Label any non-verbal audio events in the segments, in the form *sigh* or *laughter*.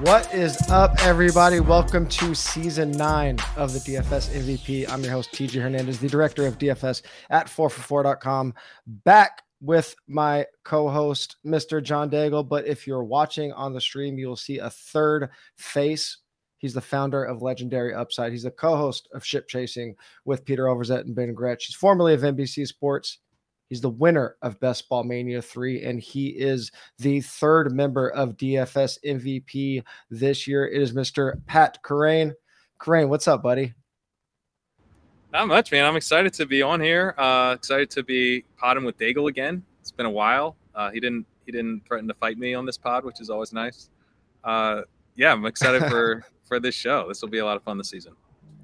What is up, everybody? Welcome to season nine of the DFS MVP. I'm your host, TJ Hernandez, the director of DFS at 4for4.com. Back with my co-host, Mr. John Daigle. But if you're watching on the stream, you'll see a third face. He's the founder of Legendary Upside. He's the co-host of Ship Chasing with Peter Overzet and Ben Gretch. He's formerly of NBC Sports. He's the winner of Best Ball Mania 3, and he is the third member of DFS MVP this year. It is Mr. Pat Kerrane. Kerrane, what's up, buddy? Not much, man. I'm excited to be on here. Uh, excited to be podding with Daigle again. It's been a while. Uh, he didn't he didn't threaten to fight me on this pod, which is always nice. Uh, yeah, I'm excited for *laughs* for this show. This will be a lot of fun this season.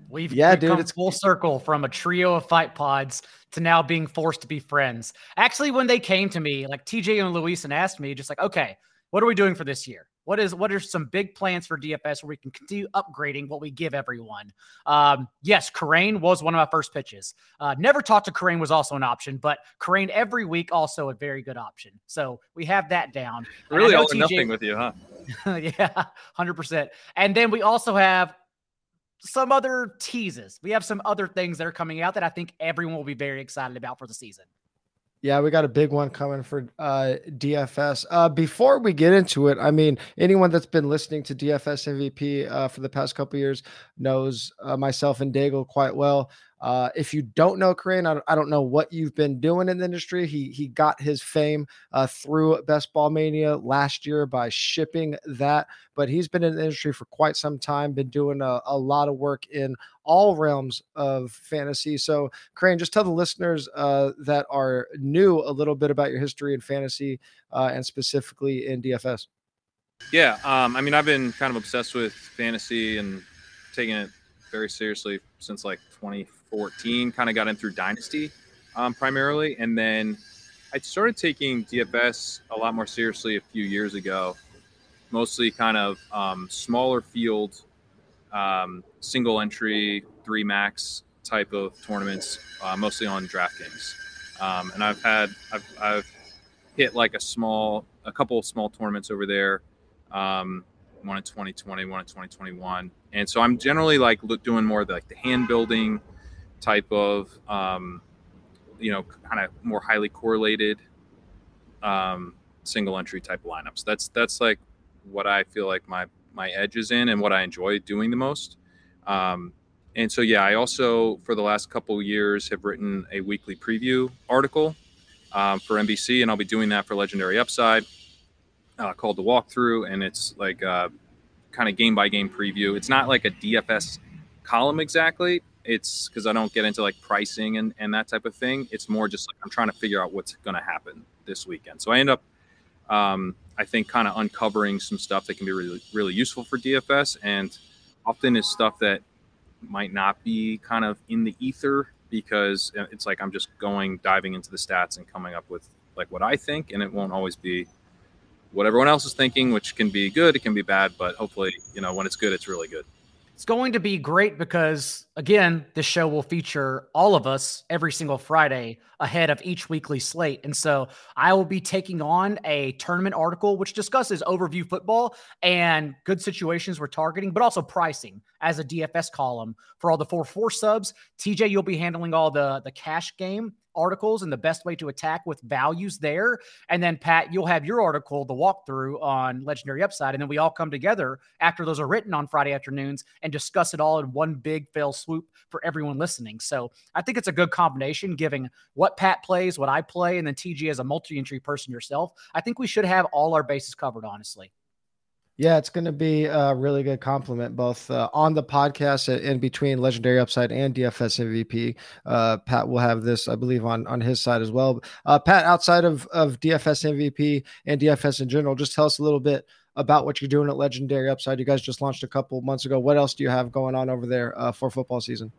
We've, yeah, we've dude, it's full circle from a trio of fight pods to now being forced to be friends. Actually, when they came to me, like TJ and Luis, and asked me, just like, okay, what are we doing for this year? What is what are some big plans for DFS where we can continue upgrading what we give everyone? Um, yes, Kerrane was one of my first pitches. Uh, never talked to Kerrane was also an option, but Kerrane every week also a very good option. So we have that down. Really, all TJ, nothing with you, huh? *laughs* yeah, hundred percent. And then we also have some other teases. We have some other things that are coming out that I think everyone will be very excited about for the season. Yeah, we got a big one coming for uh, DFS. Uh, before we get into it, I mean, anyone that's been listening to DFS MVP uh, for the past couple years knows uh, myself and Daigle quite well. Uh, if you don't know Kerrane, I, I, don't know what you've been doing in the industry. He he got his fame uh, through Best Ball Mania last year by shipping that, but he's been in the industry for quite some time. Been doing a, a lot of work in all realms of fantasy. So, Kerrane, just tell the listeners uh, that are new a little bit about your history in fantasy uh, and specifically in DFS. Yeah, um, I mean, I've been kind of obsessed with fantasy and taking it very seriously since like 20 14, kind of got in through Dynasty um, primarily. And then I started taking DFS a lot more seriously a few years ago, mostly kind of um, smaller field, um, single entry, three max type of tournaments, uh, mostly on DraftKings. Um, and I've had, I've, I've hit like a small, a couple of small tournaments over there. Um, one in 2020, one in 2021. And so I'm generally like doing more the, like the hand building, type of um, you know kind of more highly correlated um, single entry type lineups. That's that's like what I feel like my my edge is in and what I enjoy doing the most. Um, and so yeah, I also for the last couple years have written a weekly preview article um, for NBC, and I'll be doing that for Legendary Upside uh, called the Walkthrough, and it's like uh, kind of game by game preview. It's not like a DFS column exactly, it's because I don't get into like pricing and, and that type of thing. It's more just like I'm trying to figure out what's going to happen this weekend. So I end up, um, I think, kind of uncovering some stuff that can be really, really useful for DFS and often is stuff that might not be kind of in the ether because it's like I'm just going diving into the stats and coming up with like what I think, and it won't always be what everyone else is thinking, which can be good, it can be bad, but hopefully, you know, when it's good, it's really good. It's going to be great because, again, this show will feature all of us every single Friday ahead of each weekly slate. And so I will be taking on a tournament article which discusses overview football and good situations we're targeting, but also pricing as a DFS column for all the 4 4 subs. TJ, you'll be handling all the, the cash game articles and the best way to attack with values there. And then, Pat, you'll have your article, the walkthrough on Legendary Upside. And then we all come together after those are written on Friday afternoons and discuss it all in one big fail swoop for everyone listening. So I think it's a good combination, giving what Pat plays, what I play, and then TJ as a multi entry person yourself. I think we should have all our bases covered, honestly. Yeah, it's going to be a really good compliment both uh, on the podcast in between Legendary Upside and DFS MVP. Uh, Pat will have this, I believe, on on his side as well. Uh, Pat, outside of of DFS MVP and DFS in general, just tell us a little bit about what you're doing at Legendary Upside. You guys just launched a couple months ago. What else do you have going on over there uh, for football season?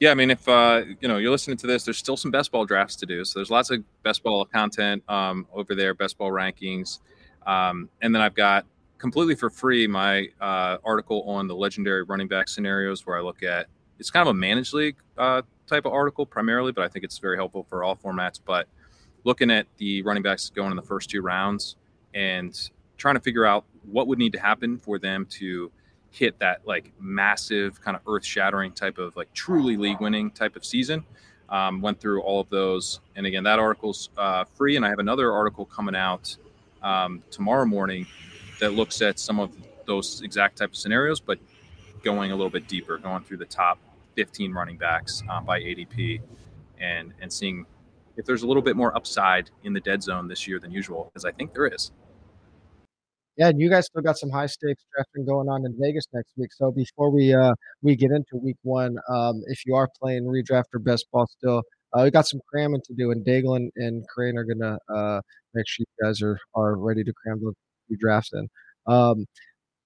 Yeah, I mean, if uh, you know you're listening to this, there's still some best ball drafts to do. So there's lots of best ball content um, over there, best ball rankings. Um, and then I've got completely for free my uh, article on the legendary running back scenarios where I look at it's kind of a managed league uh, type of article primarily, but I think it's very helpful for all formats. But looking at the running backs going in the first two rounds and trying to figure out what would need to happen for them to hit that like massive kind of earth shattering type of like truly league winning type of season. Um, went through all of those, and again, that article's uh, free, and I have another article coming out um, tomorrow morning that looks at some of those exact type of scenarios, but going a little bit deeper, going through the top 15 running backs um, by ADP, and and seeing if there's a little bit more upside in the dead zone this year than usual, because I think there is. Yeah, and you guys still got some high stakes drafting going on in Vegas next week. So before we uh we get into week one, um, if you are playing redraft or best ball still, uh, we got some cramming to do, and Daigle and, and Kerrane are gonna uh make sure you guys are are ready to cram those drafts in. Um,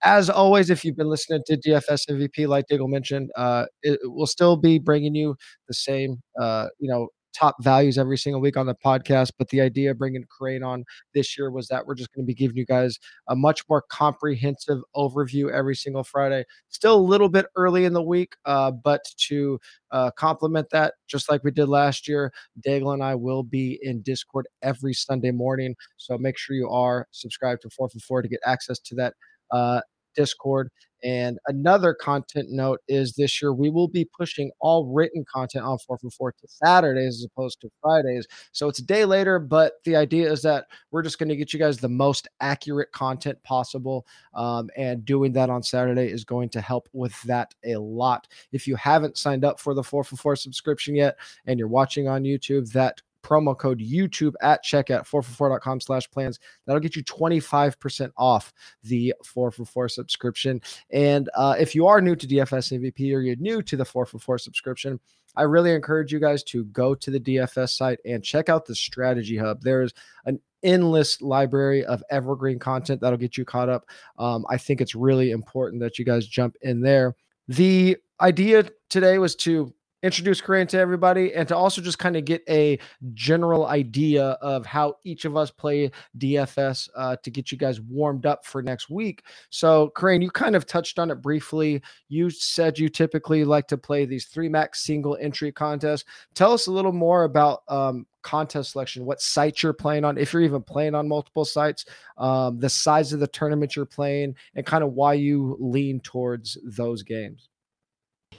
as always, if you've been listening to DFS MVP, like Daigle mentioned, uh, it will still be bringing you the same, uh, you know, top values every single week on the podcast. But the idea of bringing Kerrane on this year was that we're just going to be giving you guys a much more comprehensive overview every single Friday. Still a little bit early in the week, uh, but to uh, complement that, just like we did last year, Daigle and I will be in Discord every Sunday morning. So make sure you are subscribed to 4for4 to get access to that uh, Discord. And another content note is this year we will be pushing all written content on 4 for 4 to Saturdays as opposed to Fridays. So it's a day later, but the idea is that we're just going to get you guys the most accurate content possible. Um, and doing that on Saturday is going to help with that a lot. If you haven't signed up for the 4 for 4 subscription yet and you're watching on YouTube, that promo code YouTube at checkout 4for4.com slash plans. That'll get you 25% off the 4for4 subscription. And uh, if you are new to DFS MVP or you're new to the 4for4 subscription, I really encourage you guys to go to the DFS site and check out the strategy hub. There's an endless library of evergreen content that'll get you caught up. Um, I think it's really important that you guys jump in there. The idea today was to introduce Kerrane to everybody and to also just kind of get a general idea of how each of us play DFS uh, to get you guys warmed up for next week. So, Kerrane, you kind of touched on it briefly. You said you typically like to play these three max single entry contests. Tell us a little more about um, contest selection, what sites you're playing on, if you're even playing on multiple sites, um, the size of the tournament you're playing, and kind of why you lean towards those games.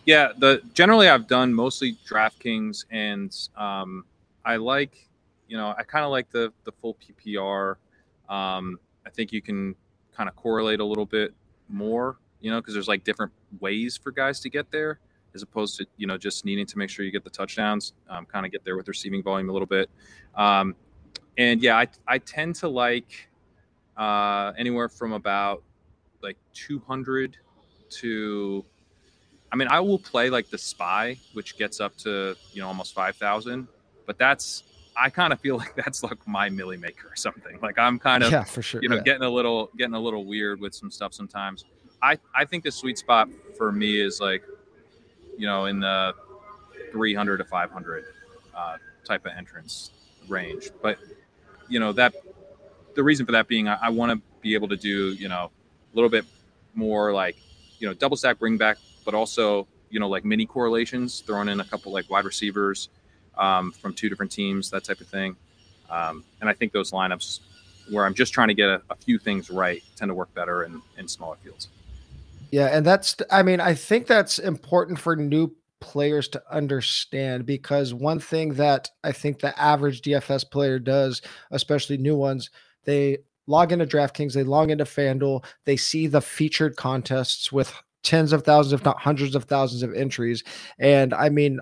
Yeah, the generally I've done mostly DraftKings, and um, I like, you know, I kind of like the the full PPR. Um, I think you can kind of correlate a little bit more, you know, because there's like different ways for guys to get there, as opposed to you know just needing to make sure you get the touchdowns, um, kind of get there with receiving volume a little bit. Um, and yeah, I I tend to like uh, anywhere from about like 200 to I mean, I will play like the spy, which gets up to you know almost five thousand, but that's I kind of feel like *laughs* that's like my milli maker or something. Like I'm kind of yeah for sure. You know, yeah. getting a little getting a little weird with some stuff sometimes. I I think the sweet spot for me is like, you know, in the 300 to 500 uh, type of entrance range. But you know that the reason for that being I, I want to be able to do you know a little bit more like you know double stack bring back but also you know like mini correlations, throwing in a couple like wide receivers um, from two different teams, that type of thing. Um, and I think those lineups where I'm just trying to get a, a few things right tend to work better in, in smaller fields. Yeah, and that's I mean I think that's important for new players to understand because one thing that I think the average DFS player does, especially new ones, they log into DraftKings, they log into FanDuel, they see the featured contests with tens of thousands, if not hundreds of thousands of entries. And I mean,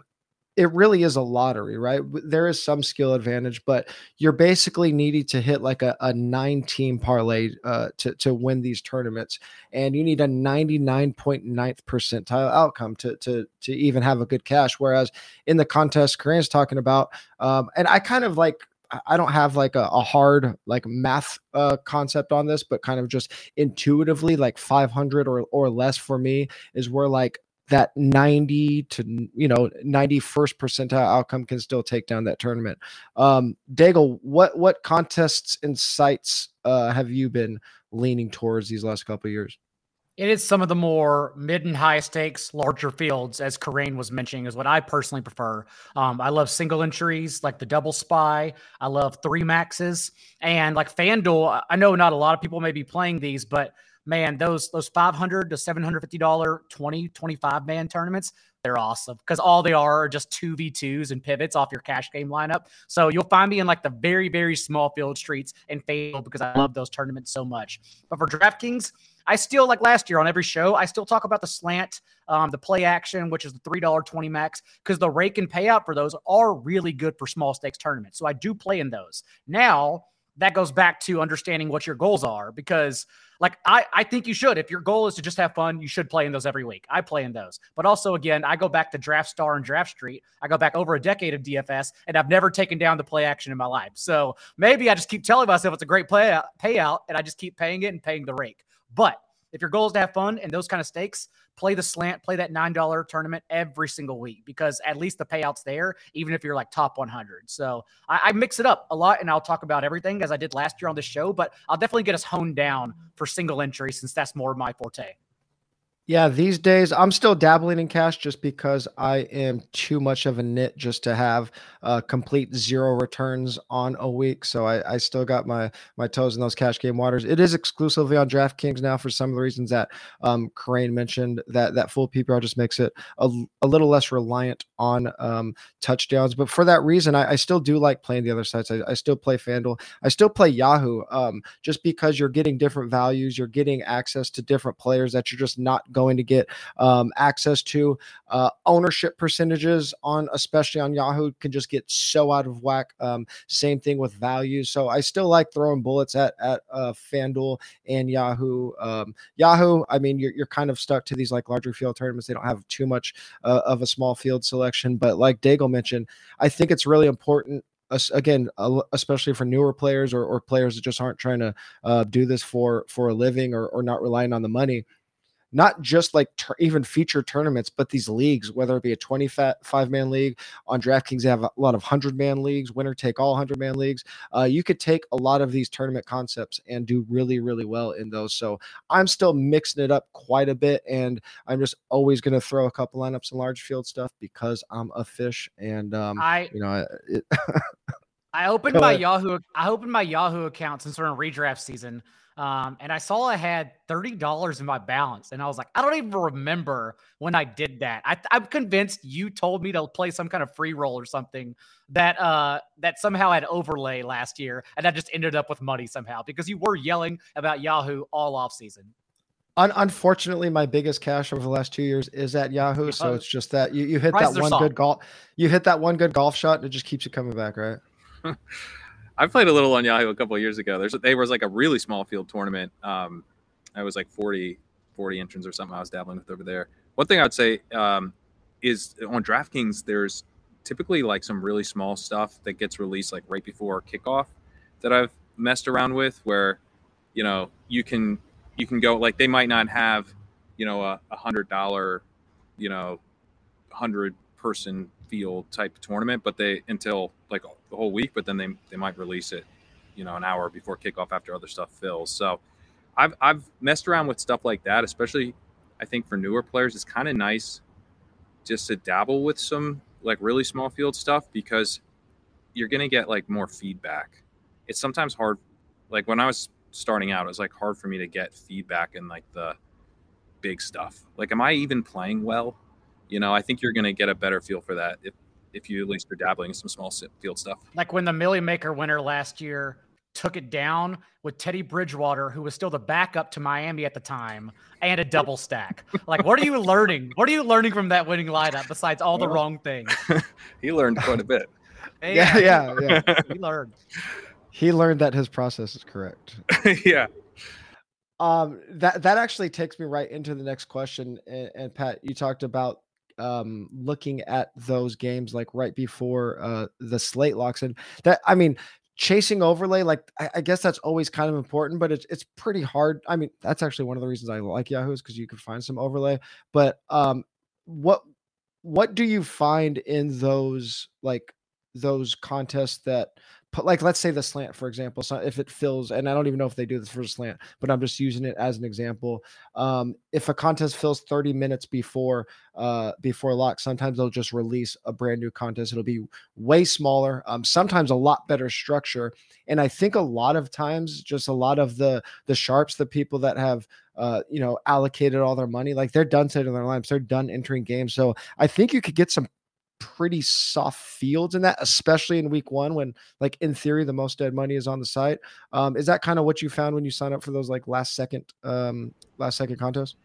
it really is a lottery, right? There is some skill advantage, but you're basically needing to hit like a, a nine team parlay uh, to, to win these tournaments. And you need a 99.9th percentile outcome to, to, to even have a good cash. Whereas in the contest Kerrane's talking about, um, and I kind of like I don't have like a, a hard like math uh, concept on this, but kind of just intuitively like 500 or or less for me is where like that 90 to you know 91st percentile outcome can still take down that tournament. Um Daigle, what what contests and sites uh, have you been leaning towards these last couple years? It is some of the more mid and high stakes, larger fields, as Kerrane was mentioning, is what I personally prefer. Um, I love single entries like the double spy. I love three maxes and like FanDuel. I know not a lot of people may be playing these, but man, those those 500 to 750 dollar 20 25 man tournaments, they're awesome because all they are are just 2v2s and pivots off your cash game lineup. So you'll find me in like the very very small field streets and FanDuel because I love those tournaments so much. But for DraftKings, I still like last year on every show. I still talk about the slant, um, the play action, which is the three dollar twenty max, because the rake and payout for those are really good for small stakes tournaments. So I do play in those. Now that goes back to understanding what your goals are, because like I, I think you should. If your goal is to just have fun, you should play in those every week. I play in those. But also, again, I go back to Draft Star and Draft Street. I go back over a decade of DFS, and I've never taken down the play action in my life. So maybe I just keep telling myself it's a great play payout, and I just keep paying it and paying the rake. But if your goal is to have fun and those kind of stakes, play the slant, play that $9 tournament every single week because at least the payout's there, even if you're like top 100. So I, I mix it up a lot and I'll talk about everything as I did last year on the show, but I'll definitely get us honed down for single entry since that's more my forte. Yeah, these days I'm still dabbling in cash just because I am too much of a nit just to have uh, complete zero returns on a week. So I, I still got my my toes in those cash game waters. It is exclusively on DraftKings now for some of the reasons that um Kerrane mentioned. That that full PPR just makes it a, a little less reliant on um, touchdowns. But for that reason, I, I still do like playing the other sites. I, I still play FanDuel. I still play Yahoo um, just because you're getting different values. You're getting access to different players that you're just not going to get um, access to. Uh, ownership percentages on, especially on Yahoo, can just get so out of whack. Um, same thing with values. So I still like throwing bullets at at uh, FanDuel and Yahoo. Um, Yahoo, I mean, you're you're kind of stuck to these like larger field tournaments. They don't have too much uh, of a small field selection, but like Daigle mentioned, I think it's really important again especially for newer players or, or players that just aren't trying to uh, do this for for a living or, or not relying on the money not just like ter- even feature tournaments, but these leagues, whether it be a 25 man league on DraftKings, they have a lot of 100 man leagues, winner take all 100 man leagues. Uh, you could take a lot of these tournament concepts and do really, really well in those. So I'm still mixing it up quite a bit. And I'm just always going to throw a couple lineups in large field stuff because I'm a fish. And, um, I, you know, it, *laughs* I opened my Yahoo. I opened my Yahoo account since we're in redraft season. Um, and I saw I had $30 in my balance. And I was like, I don't even remember when I did that. I, am convinced you told me to play some kind of free roll or something that uh that somehow had overlay last year. And I just ended up with money somehow because you were yelling about Yahoo all off season. Un- unfortunately, my biggest cash over the last two years is at Yahoo. So it's just that you, you hit that one good golf, you hit that one good golf shot, and it just keeps you coming back, right? *laughs* I played a little on Yahoo a couple of years ago. There's there was like a really small field tournament. Um, I was like 40, 40 entrants or something I was dabbling with over there. One thing I would say um, is on DraftKings, there's typically like some really small stuff that gets released like right before kickoff that I've messed around with where, you know, you can you can go like they might not have, you know, a hundred dollar, you know, hundred person field type tournament, but they until like the whole week, but then they they might release it, you know, an hour before kickoff after other stuff fills. So I've I've messed around with stuff like that, especially I think for newer players, it's kind of nice just to dabble with some like really small field stuff because you're gonna get like more feedback. It's sometimes hard like when I was starting out, it was like hard for me to get feedback in like the big stuff. Like, am I even playing well? You know, I think you're gonna get a better feel for that if if you at least are dabbling in some small field stuff. Like when the Milly Maker winner last year took it down with Teddy Bridgewater, who was still the backup to Miami at the time, and a double stack. Like, what are you *laughs* learning? What are you learning from that winning lineup besides all the wrong things? *laughs* he learned quite a bit. yeah, yeah, yeah. *laughs* He learned. He learned that his process is correct. yeah. Um, that that actually takes me right into the next question. And, and Pat, you talked about um looking at those games like right before uh the slate locks in that i mean chasing overlay like I, I, guess that's always kind of important but it's it's pretty hard i mean that's actually one of the reasons i like yahoo is because you can find some overlay but um what what do you find in those like those contests that like let's say the slant for example so if it fills and i don't even know if they do this for a slant but i'm just using it as an example um, if a contest fills 30 minutes before uh, before lock sometimes they'll just release a brand new contest it'll be way smaller um, sometimes a lot better structure and i think a lot of times just a lot of the the sharps the people that have uh, you know, allocated all their money. Like they're done setting their lineups, they're done entering games. So I think you could get some pretty soft fields in that, especially in week one when, like, in theory, the most dead money is on the site. Um, is that kind of what you found when you sign up for those like last second, um, last second contests?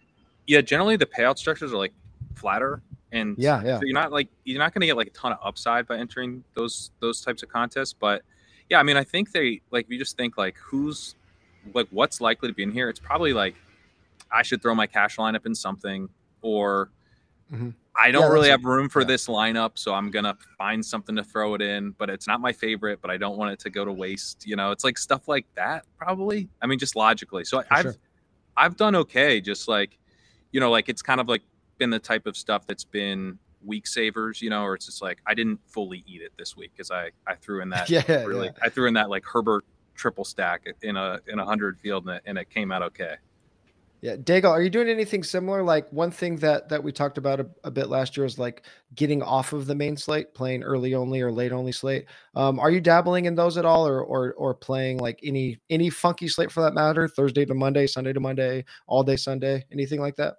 Yeah, generally the payout structures are like flatter, and yeah, yeah. So you're not like you're not going to get like a ton of upside by entering those those types of contests, but yeah, I mean, I think they like if you just think like who's like what's likely to be in here, it's probably like I should throw my cash lineup in something, or mm-hmm. I don't yeah, really have room for yeah. this lineup, so I'm gonna find something to throw it in. But it's not my favorite, but I don't want it to go to waste. You know, it's like stuff like that, probably. I mean, just logically. So for I've sure. I've done okay. Just like, you know, like it's kind of like been the type of stuff that's been week savers, you know, or it's just like I didn't fully eat it this week because I I threw in that *laughs* yeah, really yeah. I threw in that like Herbert triple stack in a in a hundred field and it, and it came out okay. Yeah, Daigle, are you doing anything similar? Like one thing that that we talked about a, a, bit last year was like getting off of the main slate, playing early only or late only slate. Um, are you dabbling in those at all, or or or playing like any any funky slate for that matter? Thursday to Monday, Sunday to Monday, all day Sunday, anything like that?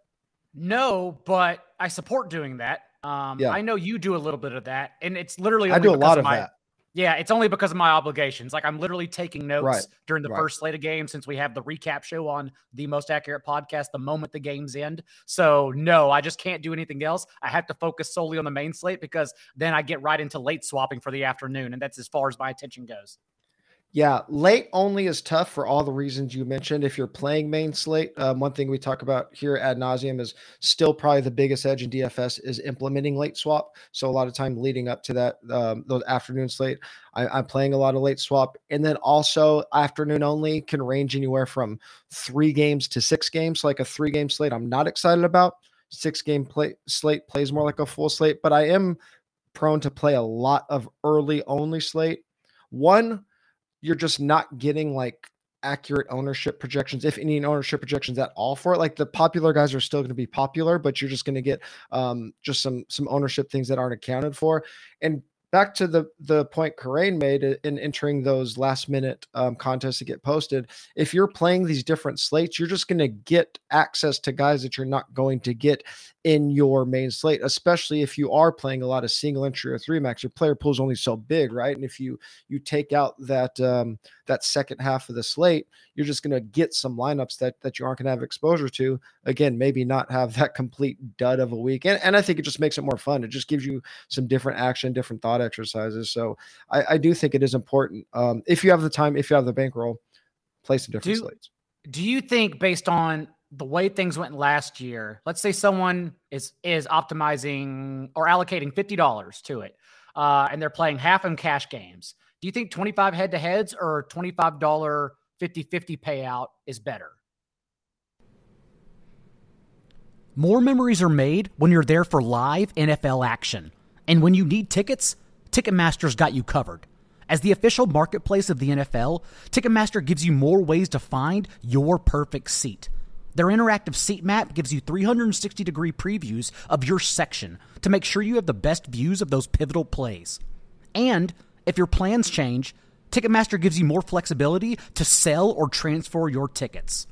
No, but I support doing that. Um, yeah. I know you do a little bit of that, and it's literally I do a lot of, of my, that. Yeah, it's only because of my obligations. Like I'm literally taking notes right. during the right. first slate of games since we have the recap show on the most accurate podcast the moment the games end. So no, I just can't do anything else. I have to focus solely on the main slate because then I get right into late swapping for the afternoon, and that's as far as my attention goes. Yeah, late only is tough for all the reasons you mentioned. If you're playing main slate, um, one thing we talk about here ad nauseum is still probably the biggest edge in DFS is implementing late swap. So a lot of time leading up to that, um, those afternoon slate, I, am playing a lot of late swap, and then also afternoon only can range anywhere from three games to six games. Like a three game slate, I'm not excited about. Six game play slate plays more like a full slate, but I am prone to play a lot of early only slate. One you're just not getting like accurate ownership projections, if any ownership projections at all for it. Like the popular guys are still going to be popular, but you're just going to get um, just some some ownership things that aren't accounted for. And back to the the point Kerrane made in entering those last minute um, contests to get posted. If you're playing these different slates, you're just going to get access to guys that you're not going to get in your main slate, especially if you are playing a lot of single entry or three max. Your player pool is only so big, right? And if you you take out that um, that second half of the slate, you're just going to get some lineups that that you aren't going to have exposure to. Again, maybe not have *laughs* that complete dud of a week, and, and I think it just makes it more fun. It just gives you some different action, different thought exercises. So I, I do think it is important um, if you have the time, if you have the bankroll, play some different do, slates. Do you think based on the way things went last year, let's say someone is is optimizing or allocating fifty dollars to it, uh, and they're playing half in cash games. Do you think twenty five head to heads or twenty five dollar 50-50 payout is better? More memories are made when you're there for live NFL action, and when you need tickets, Ticketmaster's got you covered. As the official marketplace of the NFL, Ticketmaster gives you more ways to find your perfect seat. Their interactive seat map gives you 360 degree previews of your section to make sure you have the best views of those pivotal plays. And if your plans change, Ticketmaster gives you more flexibility to sell or transfer your tickets.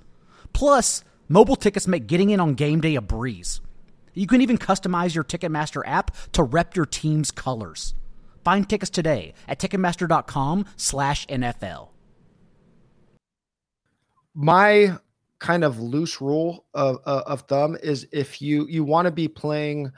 Plus, mobile tickets make getting in on game day a breeze. You can even customize your Ticketmaster app to rep your team's colors. Find tickets today at ticketmaster.com/nfl. My kind of loose rule of, of thumb is if you you want to be playing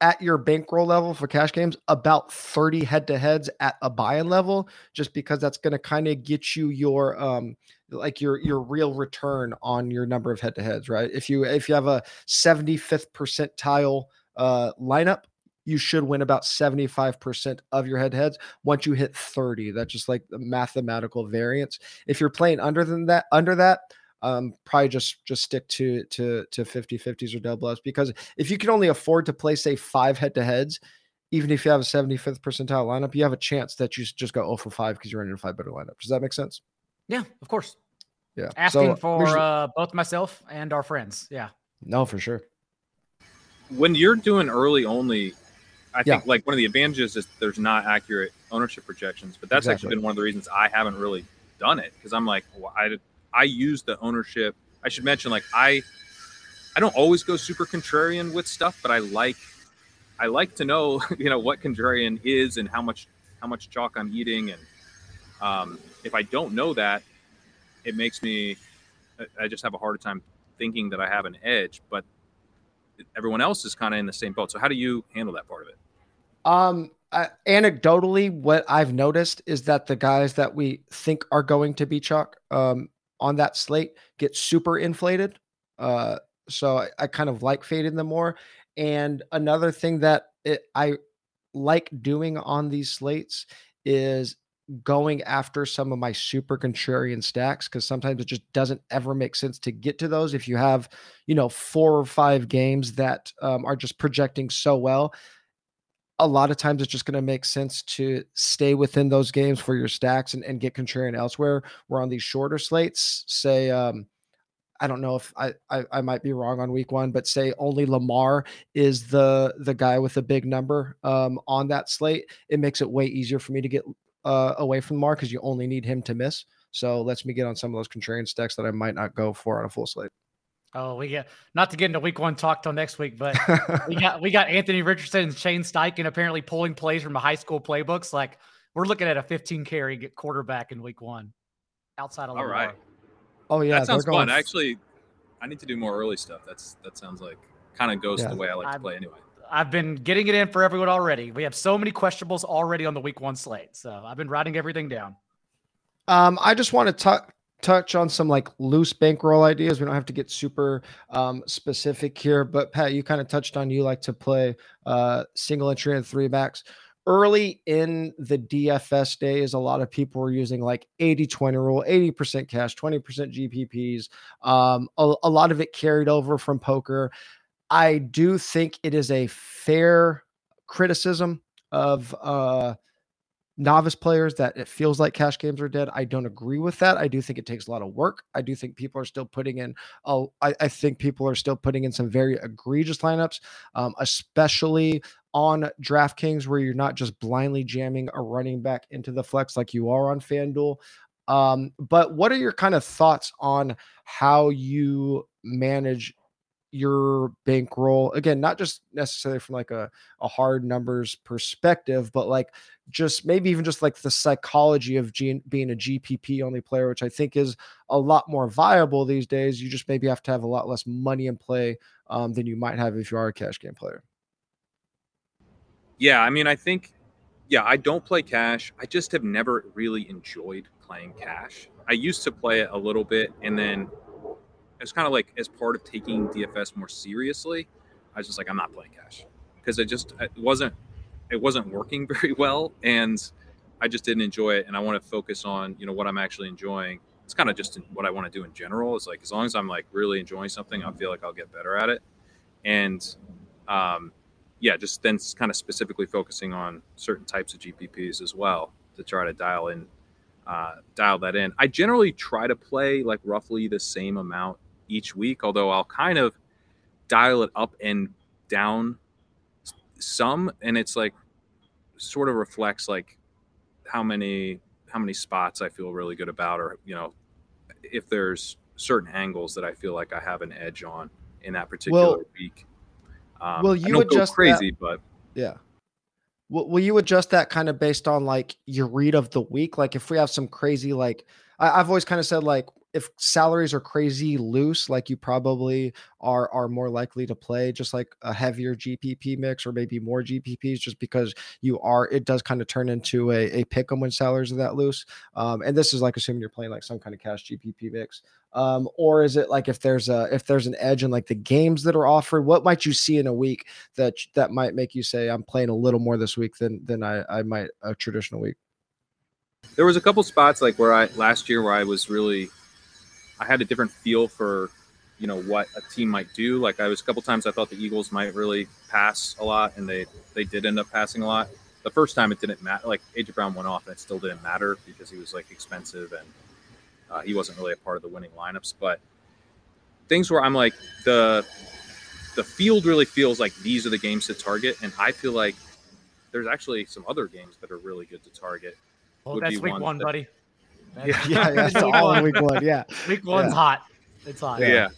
at your bankroll level for cash games about 30 head to heads at a buy-in level just because that's going to kind of get you your um like your your real return on your number of head to heads right if you if you have a 75th percentile uh lineup you should win about 75% of your head to heads once you hit 30 that's just like the mathematical variance if you're playing under than that under that um, probably just just stick to to to 50 50s or double ups because if you can only afford to play say five head to heads even if you have a 75th percentile lineup, you have a chance that you just go 0 for 5 because you're in a five better lineup. Does that make sense? Yeah, of course. Yeah. Asking so, for uh, both myself and our friends. Yeah. No, for sure. When you're doing early only, I think yeah. like one of the advantages is there's not accurate ownership projections, but that's exactly. actually been one of the reasons I haven't really done it because I'm like, well, I I use the ownership. I should mention like I I don't always go super contrarian with stuff, but I like I like to know *laughs* you know what contrarian is and how much how much chalk I'm eating, and um, if I don't know that, it makes me I just have a harder time thinking that I have an edge, but everyone else is kind of in the same boat. So how do you handle that part of it? Um, uh, anecdotally, what I've noticed is that the guys that we think are going to be chalk um, on that slate get super inflated. Uh, so I, I, kind of like fading them more. And another thing that it, I like doing on these slates is going after some of my super contrarian stacks because sometimes it just doesn't ever make sense to get to those if you have you know four or five games that um, are just projecting so well a lot of times it's just going to make sense to stay within those games for your stacks and, and get contrarian elsewhere. We're on these shorter slates, say, um, I don't know if I, I, I might be wrong on week one, but say only Lamar is the the guy with a big number um, on that slate. It makes it way easier for me to get uh, away from Lamar because you only need him to miss. So lets me get on some of those contrarian stacks that I might not go for on a full slate. Oh, we get not to get into week one talk till next week, but *laughs* we got we got Anthony Richardson and Shane Steichen apparently pulling plays from the high school playbooks. Like we're looking at a 15 carry quarterback in week one outside of All Lamar. right. Oh yeah, that sounds fun. F- Actually, I need to do more early stuff. That's that sounds like kind of goes yeah. the way I like I've, to play anyway. I've been getting it in for everyone already. We have so many questionables already on the week one slate, so I've been writing everything down. Um, I just want to talk touch on some like loose bankroll ideas. We don't have to get super um, specific here, but Pat, you kind of touched on you like to play uh, single entry and three backs. Early in the DFS days, a lot of people were using like 80 20 rule, 80% cash, 20% GPPs. Um, a, a lot of it carried over from poker. I do think it is a fair criticism of uh, novice players that it feels like cash games are dead. I don't agree with that. I do think it takes a lot of work. I do think people are still putting in. Oh, I, I think people are still putting in some very egregious lineups, um, especially on DraftKings, where you're not just blindly jamming a running back into the flex like you are on FanDuel. Um, but what are your kind of thoughts on how you manage your bankroll again not just necessarily from like a, a hard numbers perspective but like just maybe even just like the psychology of G- being a gpp only player which i think is a lot more viable these days. You just maybe have to have a lot less money in play um, than you might have if you are a cash game player. Yeah i mean i think yeah i don't play cash. I just have never really enjoyed playing cash. I used to play it a little bit and then it's kind of like as part of taking DFS more seriously, I was just like, I'm not playing cash because it just it wasn't it wasn't working *laughs* very well, and I just didn't enjoy it. And I want to focus on you know what I'm actually enjoying. It's kind of just what I want to do in general. Is like as long as I'm like really enjoying something, I feel like I'll get better at it. And um, yeah, just then kind of specifically focusing on certain types of GPPs as well to try to dial in uh, dial that in. I generally try to play like roughly the same amount each week, although I'll kind of dial it up and down some and it's like sort of reflects like how many how many spots I feel really good about or you know if there's certain angles that I feel like I have an edge on in that particular well, week. Um, will you adjust crazy, that, but yeah. Will, will you adjust that kind of based on like your read of the week? Like if we have some crazy like I, I've always kind of said like if salaries are crazy loose, like you probably are are more likely to play just like a heavier GPP mix or maybe more GPPs, just because you are it does kind of turn into a, a pick 'em when salaries are that loose. Um, and this is like assuming you're playing like some kind of cash GPP mix. Um, or is it like if there's a if there's an edge in like the games that are offered, what might you see in a week that that might make you say I'm playing a little more this week than than I, I might a traditional week? There was a couple spots like where I last year where I was really I had a different feel for you know what a team might do. Like I was a couple times I thought the Eagles might really pass a lot, and they they did end up passing a lot. The first time it didn't matter. Like AJ Brown went off, and it still didn't matter because he was like expensive and uh, he wasn't really a part of the winning lineups. But things where I'm like the the field really feels like these are the games to target, and I feel like there's actually some other games that are really good to target. Well, that's week one, that, buddy. That's, yeah, *laughs* yeah, that's all in week one. Yeah, *laughs* week one's yeah. hot. It's hot. Yeah. yeah.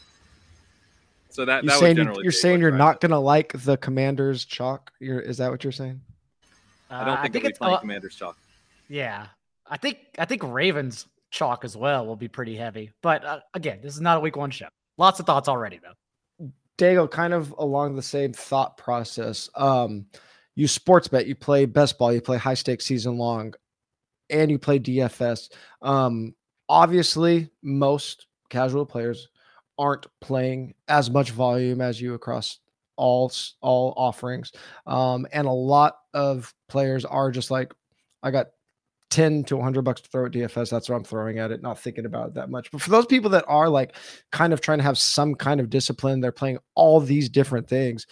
So that you're that saying you, are saying you're not gonna like the Commanders chalk. You're is that what you're saying? Uh, I don't think, I think it's playing uh, Commanders chalk. Yeah, I think I think Ravens chalk as well will be pretty heavy. But uh, again, this is not a week one show. Lots of thoughts already though. Daigle, kind of along the same thought process. Um, you sports bet, you play best ball, you play high stakes season long, and you play DFS. Um, obviously, most casual players aren't playing as much volume as you across all all offerings um, and a lot of players are just like i got 10 to 100 bucks to throw at DFS. That's what I'm throwing at it, not thinking about it that much. But for those people that are like kind of trying to have some kind of discipline, they're playing all these different things.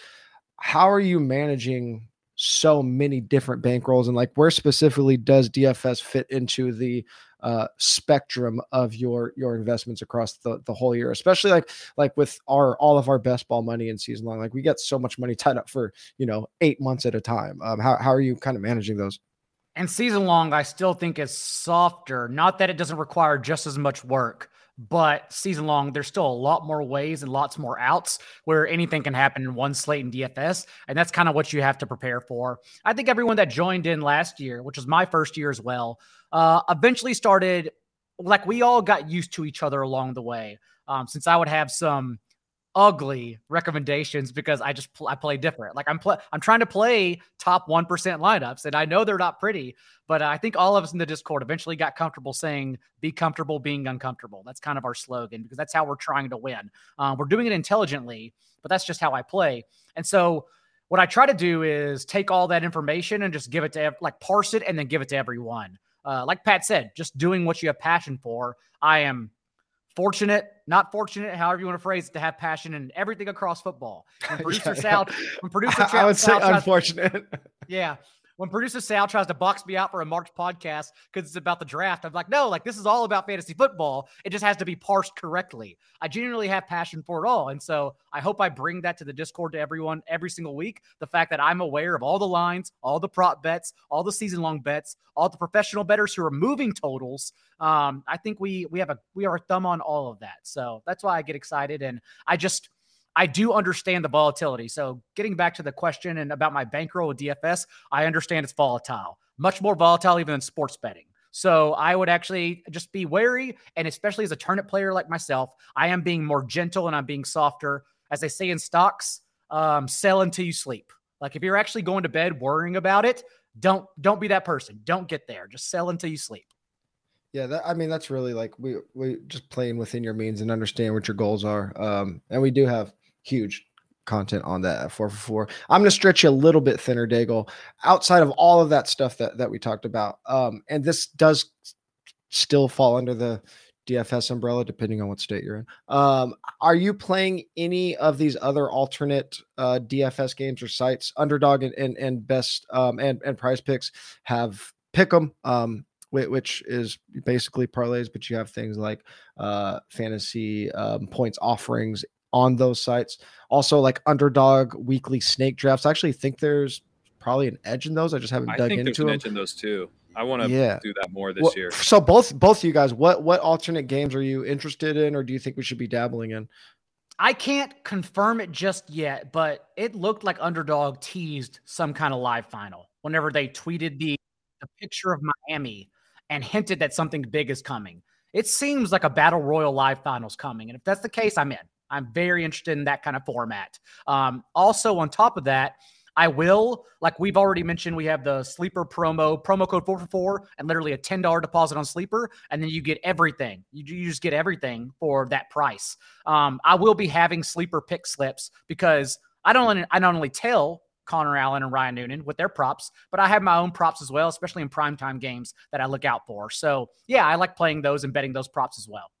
How are you managing so many different bankrolls? And like, where specifically does DFS fit into the uh, spectrum of your your investments across the, the whole year, especially like like with our all of our best ball money in season long. Like we get so much money *laughs* tied up for you know eight months at a time. Um, how how are you kind of managing those? And season long, I still think is softer. Not that it doesn't require just as much work, but season long, there's still a lot more ways and lots more outs where anything can happen in one slate in DFS. And that's kind of what you have to prepare for. I think everyone that joined in last year, which was my first year as well, uh, eventually started like we all got used to each other along the way. Um, since I would have some ugly recommendations because I just pl- I play different. Like I'm pl- I'm trying to play top 1% lineups and I know they're not pretty, but I think all of us in the Discord eventually got comfortable saying be comfortable being uncomfortable. That's kind of our slogan because that's how we're trying to win. Um, we're doing it intelligently, but that's just how I play. And so what I try to do is take all that information and just give it to like parse it and then give it to everyone. Uh, like Pat said, just doing what you have passion for. I am fortunate, not fortunate, however you want to phrase it, to have passion in everything across football. When *laughs* producer yeah, Sal, when producer *laughs* I, I would Sal say unfortunate. yeah, when producer Sal tries to box me out for a March podcast because it's about the draft, I'm like, no, like this is all about fantasy football. It just has to be parsed correctly. I genuinely have passion for it all. And so I hope I bring that to the Discord to everyone every single week. The fact that I'm aware of all the lines, all the prop bets, all the season long bets, all the professional bettors who are moving totals. Um, I think we we have a we are a thumb on all of that. So that's why I get excited. And I just I do understand the volatility. So, getting back to the question and about my bankroll with DFS, I understand it's volatile, much more volatile even than sports betting. So, I would actually just be wary. And especially as a turnip player like myself, I am being more gentle and I'm being softer. As they say in stocks, um, sell until you sleep. Like if you're actually going to bed worrying about it, don't don't be that person. Don't get there. Just sell until you sleep. Yeah, that, I mean that's really like we we just playing within your means and understand what your goals are. Um, and we do have huge content on that at 4for4. I'm going to stretch you a little bit thinner, Daigle, outside of all of that stuff that, that we talked about. Um, and this does still fall under the DFS umbrella, depending on what state you're in. Um, are you playing any of these other alternate uh, DFS games or sites? Underdog and, and, and best um, and, and prize picks have pick them. Um, which is basically parlays, but you have things like uh, fantasy um, points offerings on those sites. Also, like underdog weekly snake drafts. I actually think there's probably an edge in those. I just haven't I dug think into there's an edge in those too. I want to yeah. do that more this well, year. So both both you guys, what what alternate games are you interested in, or do you think we should be dabbling in? I can't confirm it just yet, but it looked like Underdog teased some kind of live final whenever they tweeted the, the picture of Miami and hinted that something big is coming. It seems like a battle royal live finals coming, and if that's the case, I'm in. I'm very interested in that kind of format. Um, also, on top of that, I will, like we've already mentioned, we have the sleeper promo, promo code 4for4, and literally a $10 deposit on sleeper. And then you get everything. You, you just get everything for that price. Um, I will be having sleeper pick slips because I don't I not only tell Connor Allen and Ryan Noonan with their props, but I have my own props as well, especially in primetime games that I look out for. So yeah, I like playing those and betting those props as well.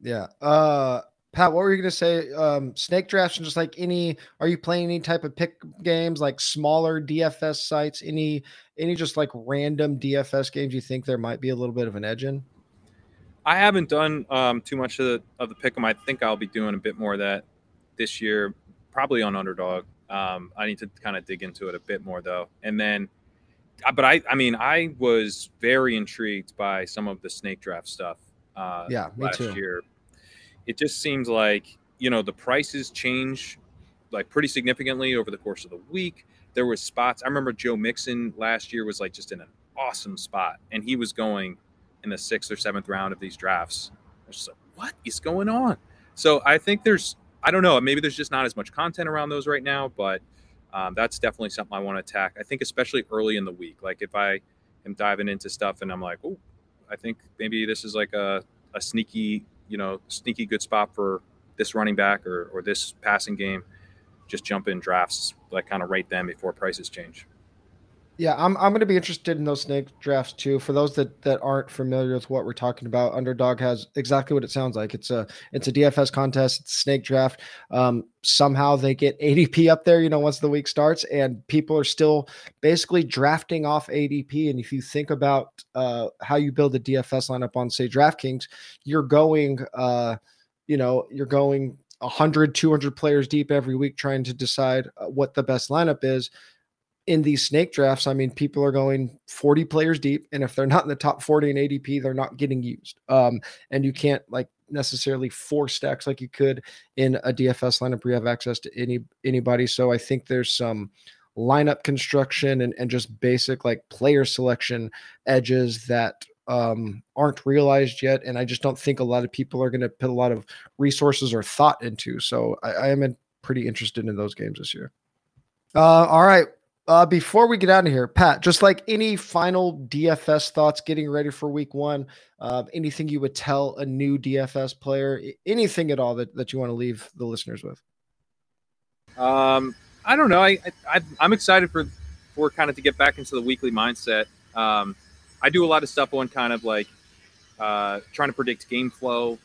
Yeah. Uh Pat, what were you going to say? Um, snake drafts and just like any, are you playing any type of pick games like smaller DFS sites? Any, any just like random DFS games you think there might be a little bit of an edge in? I haven't done um, too much of the of the pick 'em. I think I'll be doing a bit more of that this year, probably on underdog. Um, I need to kind of dig into it a bit more though, and then. uh, But I, I mean, I was very intrigued by some of the snake draft stuff. Uh, Yeah, last too. year. It just seems like you know the prices change like pretty significantly over the course of the week. There was spots. I remember Joe Mixon last year was like just in an awesome spot, and he was going in the sixth or seventh round of these drafts. I was just like, what is going on? So I think there's, I don't know, maybe there's just not as much content around those right now, but um, that's definitely something I want to attack. I think especially early in the week, like if I am diving into stuff and I'm like, oh, I think maybe this is like a, a sneaky, you know, sneaky good spot for this running back or, or this passing game. Just jump in drafts, like kind of rate them before prices change. Yeah, I'm I'm going to be interested in those snake drafts too. For those that that aren't familiar with what we're talking about, Underdog has exactly what it sounds like. It's a it's a DFS contest. It's a snake draft. Um, somehow they get ADP up there. You know, once the week starts, and people are still basically drafting off ADP. And if you think about uh, how you build a DFS lineup on say DraftKings, you're going, uh, you know, you're going 100 200 players deep every week trying to decide uh, what the best lineup is in these snake drafts, I mean, people are going 40 players deep, and if they're not in the top 40 in ADP, they're not getting used. Um, and you can't like necessarily four stacks like you could in a DFS lineup where you have access to any anybody. So I think there's some lineup construction and, and just basic like player selection edges that um, aren't realized yet. And I just don't think a lot of people are going to put a lot of resources or thought into. So I, I am pretty interested in those games this year. Uh, all right. Uh, before we get out of here, Pat, just like any final DFS thoughts getting ready for week one, uh, anything you would tell a new DFS player, anything at all that, that you want to leave the listeners with? Um, I don't know. I, I I'm excited for for kind of to get back into the weekly mindset. Um, I do a lot of stuff on kind of like uh, trying to predict game flow,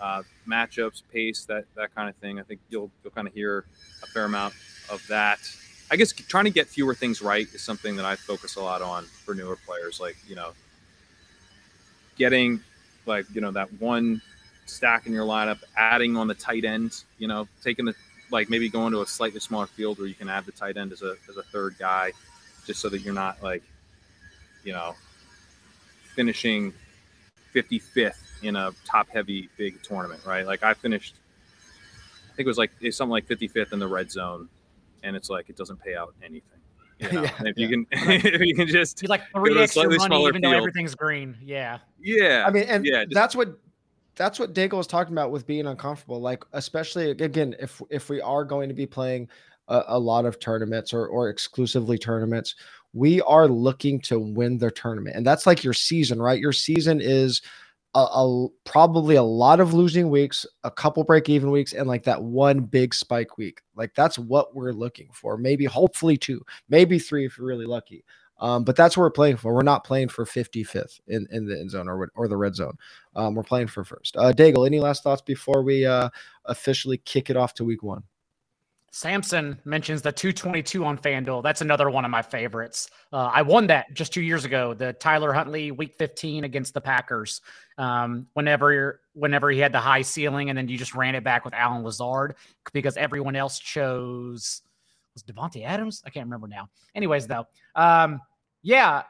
uh, matchups, pace, that that kind of thing. I think you'll you'll kind of hear a fair amount of that. I guess trying to get fewer things right is something that I focus a lot on for newer players. Like you know, getting like you know that one stack in your lineup, adding on the tight end. You know, taking the like maybe going to a slightly smaller field where you can add the tight end as a as a third guy, just so that you're not like, you know, finishing 55th in a top heavy big tournament, right? Like I finished, I think it was like something like 55th in the red zone, and it's like it doesn't pay out anything. *laughs* You know? Yeah, And if you can, *laughs* if you can just Be like three extra money, smaller even though everything's green. Yeah. yeah, I mean, and yeah, just- that's what that's what Daigle was talking about with being uncomfortable. Like, especially again, if if we are going to be playing a, a lot of tournaments or or exclusively tournaments, we are looking to win the tournament, and that's like your season, right? Your season is a, a probably a lot of losing weeks, a couple break even weeks, and like that one big spike week. Like that's what we're looking for. Maybe, hopefully, two, maybe three if you're really lucky. Um, but that's what we're playing for. We're not playing for 55th in, in the end zone or, or the red zone. Um, we're playing for first. Uh, Daigle, any last thoughts before we uh, officially kick it off to week one? Samson mentions the 222 on FanDuel. That's another one of my favorites. Uh, I won that just two years ago. The Tyler Huntley Week 15 against the Packers. Um, whenever whenever he had the high ceiling, and then you just ran it back with Allen Lazard because everyone else chose was Davante Adams. I can't remember now. Anyways, though, um, yeah,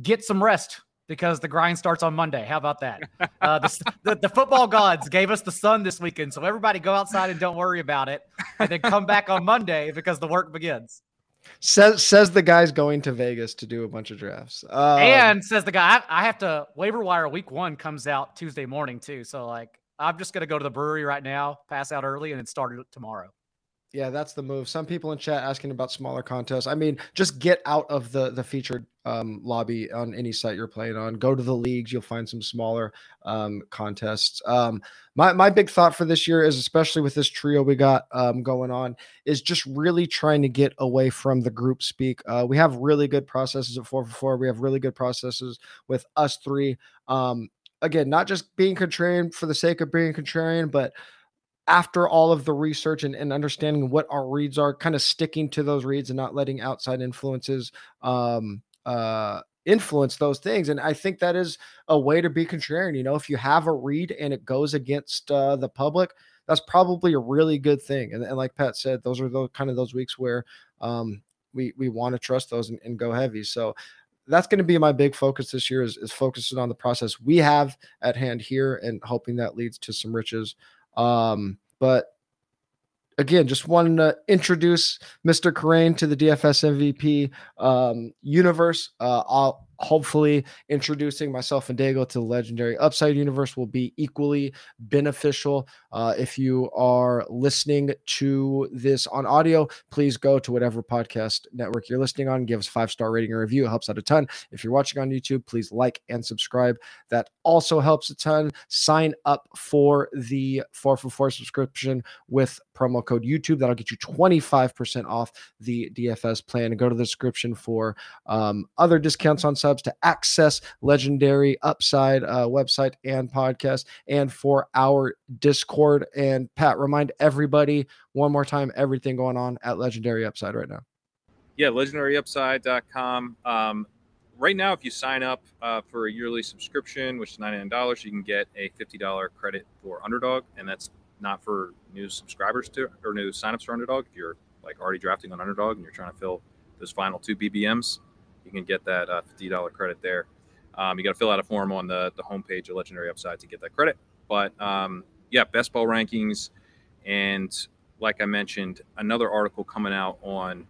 get some rest because the grind starts on Monday. How about that? Uh, the, *laughs* the, the football gods gave us the sun this weekend, so everybody go outside and don't worry about it, and then come back on Monday because the work begins. Says says the guy's going to Vegas to do a bunch of drafts. Um, and says the guy, I, I have to waiver wire week one comes out Tuesday morning too, so like I'm just gonna go to the brewery right now, pass out early, and then start it tomorrow. Yeah, that's the move. Some people in chat asking about smaller contests. I mean, just get out of the the featured um, lobby on any site you're playing on. Go to the leagues. You'll find some smaller um, contests. Um, my my big thought for this year is, especially with this trio we got um, going on, is just really trying to get away from the group speak. Uh, we have really good processes at 4for4. We have really good processes with us three. Um, again, not just being contrarian for the sake of being contrarian, but after all of the research and, and understanding what our reads are, kind of sticking to those reads and not letting outside influences um, uh, influence those things. And I think that is a way to be contrarian. You know, if you have a read and it goes against uh, the public, that's probably a really good thing. And, and like Pat said, those are those kind of those weeks where um, we we want to trust those and, and go heavy. So that's going to be my big focus this year is, is focusing on the process we have at hand here and hoping that leads to some riches. Um, but again, just wanted to introduce Mr. Kerrane to the DFS MVP um, universe. Uh, I'll hopefully introducing myself and Dago to the legendary upside universe will be equally beneficial. Uh, if you are listening to this on audio, please go to whatever podcast network you're listening on, give us five star rating or review. It helps out a ton. If you're watching on YouTube, please like and subscribe. That also helps a ton. Sign up for the 4for4 subscription with promo code YouTube. That'll get you 25% off the DFS plan. And go to the description for um, other discounts on subs to access Legendary Upside uh, website and podcast, and for our Discord. And Pat, remind everybody one more time everything going on at Legendary Upside right now. Yeah, legendaryupside.com. Um, right now, if you sign up uh, for a yearly subscription, which is $99, you can get a $50 credit for Underdog. And that's not for new subscribers to or new signups for Underdog. If you're like already drafting on Underdog and you're trying to fill those final two BBMs, you can get that uh, $50 credit there. Um, you got to fill out a form on the, the homepage of Legendary Upside to get that credit. But um, yeah, best ball rankings. And like I mentioned, another article coming out on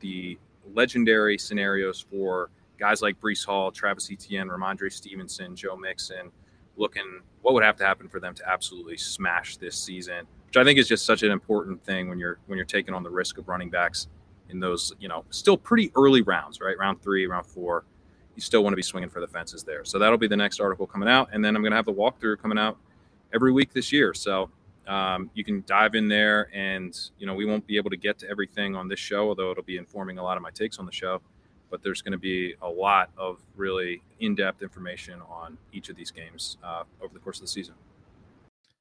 the legendary scenarios for guys like Breece Hall, Travis Etienne, Rhamondre Stevenson, Joe Mixon, looking what would have to happen for them to absolutely smash this season, which I think is just such an important thing when you're when you're taking on the risk of running backs in those, you know, still pretty early rounds, right? Round three, round four. You still want to be swinging for the fences there. So that'll be the next article coming out. And then I'm going to have the walkthrough coming out every week this year. So um, you can dive in there and, you know, we won't be able to get to everything on this show, although it'll be informing a lot of my takes on the show. But there's going to be a lot of really in depth information on each of these games uh, over the course of the season.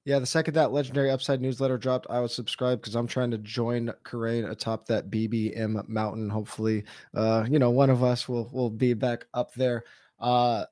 Yeah, the second that legendary upside newsletter dropped, I was subscribed because I'm trying to join Kerrane atop that BBM mountain. Hopefully, uh, you know, one of us will will be back up there. Uh,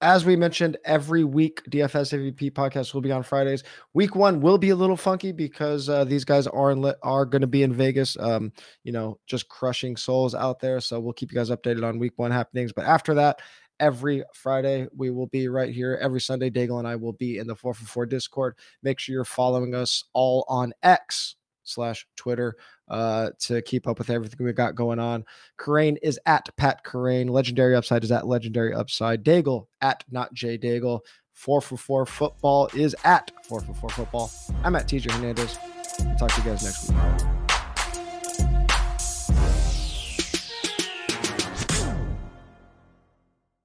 as we mentioned, every week DFS MVP podcast will be on Fridays. Week one will be a little funky because uh, these guys are in, are going to be in Vegas. Um, you know, just crushing souls out there. So we'll keep you guys updated on week one happenings. But after that, every Friday. We will be right here every Sunday. Daigle and I will be in the 4for4 Discord. Make sure you're following us all on X slash Twitter uh, to keep up with everything we've got going on. Kerrane is at Pat Kerrane. Legendary Upside is at Legendary Upside. Daigle at Not J Daigle. 4for4 Football is at 4for4 Football. I'm at TJ Hernandez. Talk to you guys next week.